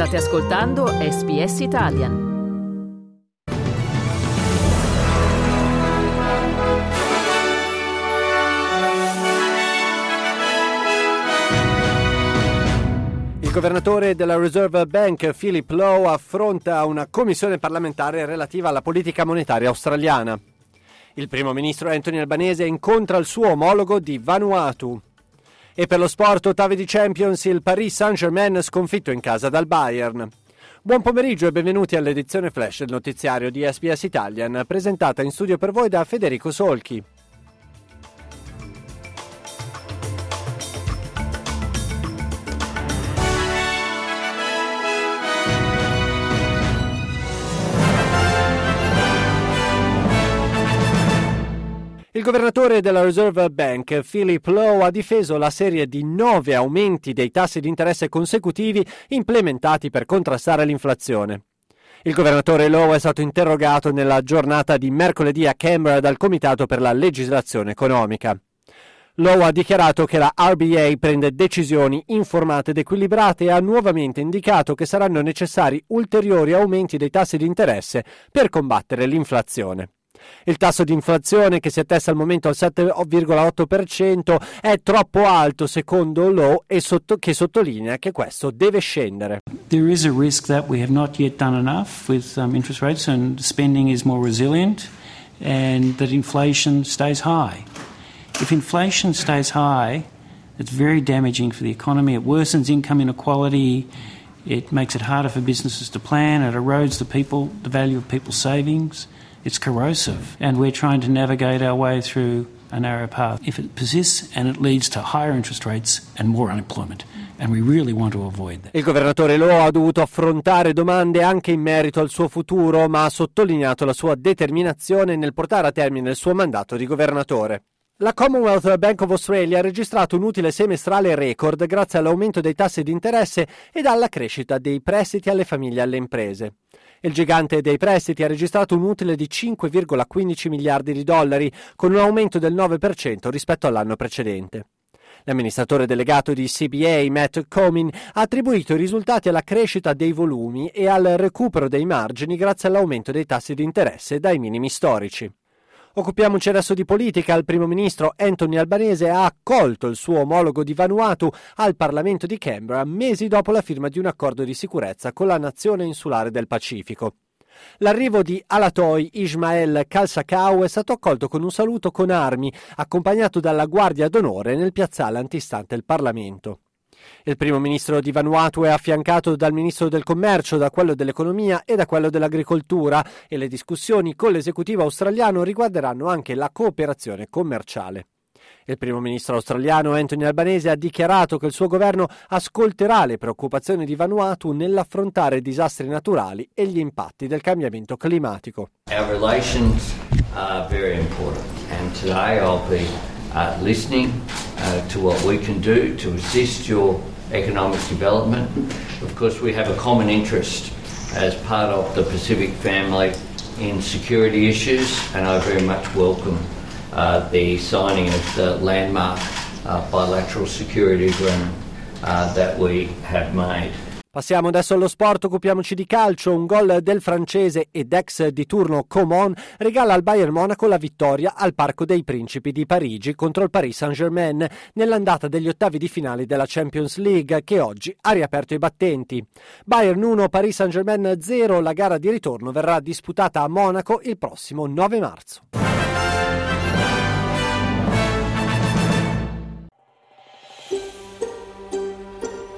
State ascoltando SBS Italian. Il governatore della Reserve Bank, Philip Lowe, affronta una commissione parlamentare relativa alla politica monetaria australiana. Il primo ministro Anthony Albanese incontra il suo omologo di Vanuatu. E per lo sport ottavi di Champions il Paris Saint-Germain sconfitto in casa dal Bayern. Buon pomeriggio e benvenuti all'edizione flash del notiziario di SBS Italian, presentata in studio per voi da Federico Solchi. Il governatore della Reserve Bank, Philip Lowe, ha difeso la serie di nove aumenti dei tassi di interesse consecutivi implementati per contrastare l'inflazione. Il governatore Lowe è stato interrogato nella giornata di mercoledì a Canberra dal Comitato per la legislazione economica. Lowe ha dichiarato che la RBA prende decisioni informate ed equilibrate e ha nuovamente indicato che saranno necessari ulteriori aumenti dei tassi di interesse per combattere l'inflazione. Il tasso di inflazione, che si attesta al momento al 7,8%, è troppo alto secondo Lowe e sotto, che sottolinea che questo deve scendere. There is a risk that we have not yet done enough with um, interest rates and spending is more resilient and that inflation stays high. If inflation stays high, it's very damaging for the economy. It worsens income inequality. It makes it harder for businesses to plan. It erodes the people, the value of people's savings. It's corrosive, and we're trying to navigate our way through a narrow path. If it persists and it leads to higher interest rates and more unemployment, and we really want to avoid that. Il governatore Lowe ha dovuto affrontare domande anche in merito al suo futuro, ma ha sottolineato la sua determinazione nel portare a termine il suo mandato di governatore. La Commonwealth Bank of Australia ha registrato un utile semestrale record grazie all'aumento dei tassi di interesse ed alla crescita dei prestiti alle famiglie e alle imprese. Il gigante dei prestiti ha registrato un utile di 5,15 miliardi di dollari, con un aumento del 9% rispetto all'anno precedente. L'amministratore delegato di CBA, Matt Comin, ha attribuito i risultati alla crescita dei volumi e al recupero dei margini grazie all'aumento dei tassi di interesse dai minimi storici. Occupiamoci adesso di politica. Il primo ministro Anthony Albanese ha accolto il suo omologo di Vanuatu al Parlamento di Canberra mesi dopo la firma di un accordo di sicurezza con la nazione insulare del Pacifico. L'arrivo di Alatoi Ismael Kalsakau è stato accolto con un saluto con armi, accompagnato dalla Guardia d'Onore nel piazzale antistante il Parlamento. Il primo ministro di Vanuatu è affiancato dal ministro del commercio, da quello dell'economia e da quello dell'agricoltura e le discussioni con l'esecutivo australiano riguarderanno anche la cooperazione commerciale. Il primo ministro australiano Anthony Albanese ha dichiarato che il suo governo ascolterà le preoccupazioni di Vanuatu nell'affrontare disastri naturali e gli impatti del cambiamento climatico. Our relations are very important and today I'll be uh, listening uh, to what we can do to assist your economic development. Of course, we have a common interest as part of the Pacific family in security issues, and I very much welcome uh, the signing of the landmark uh, bilateral security agreement uh, that we have made. Passiamo adesso allo sport, occupiamoci di calcio. Un gol del francese ed ex di turno Coman regala al Bayern Monaco la vittoria al Parco dei Principi di Parigi contro il Paris Saint-Germain nell'andata degli ottavi di finale della Champions League che oggi ha riaperto i battenti. Bayern 1, Paris Saint-Germain 0. La gara di ritorno verrà disputata a Monaco il prossimo 9 marzo.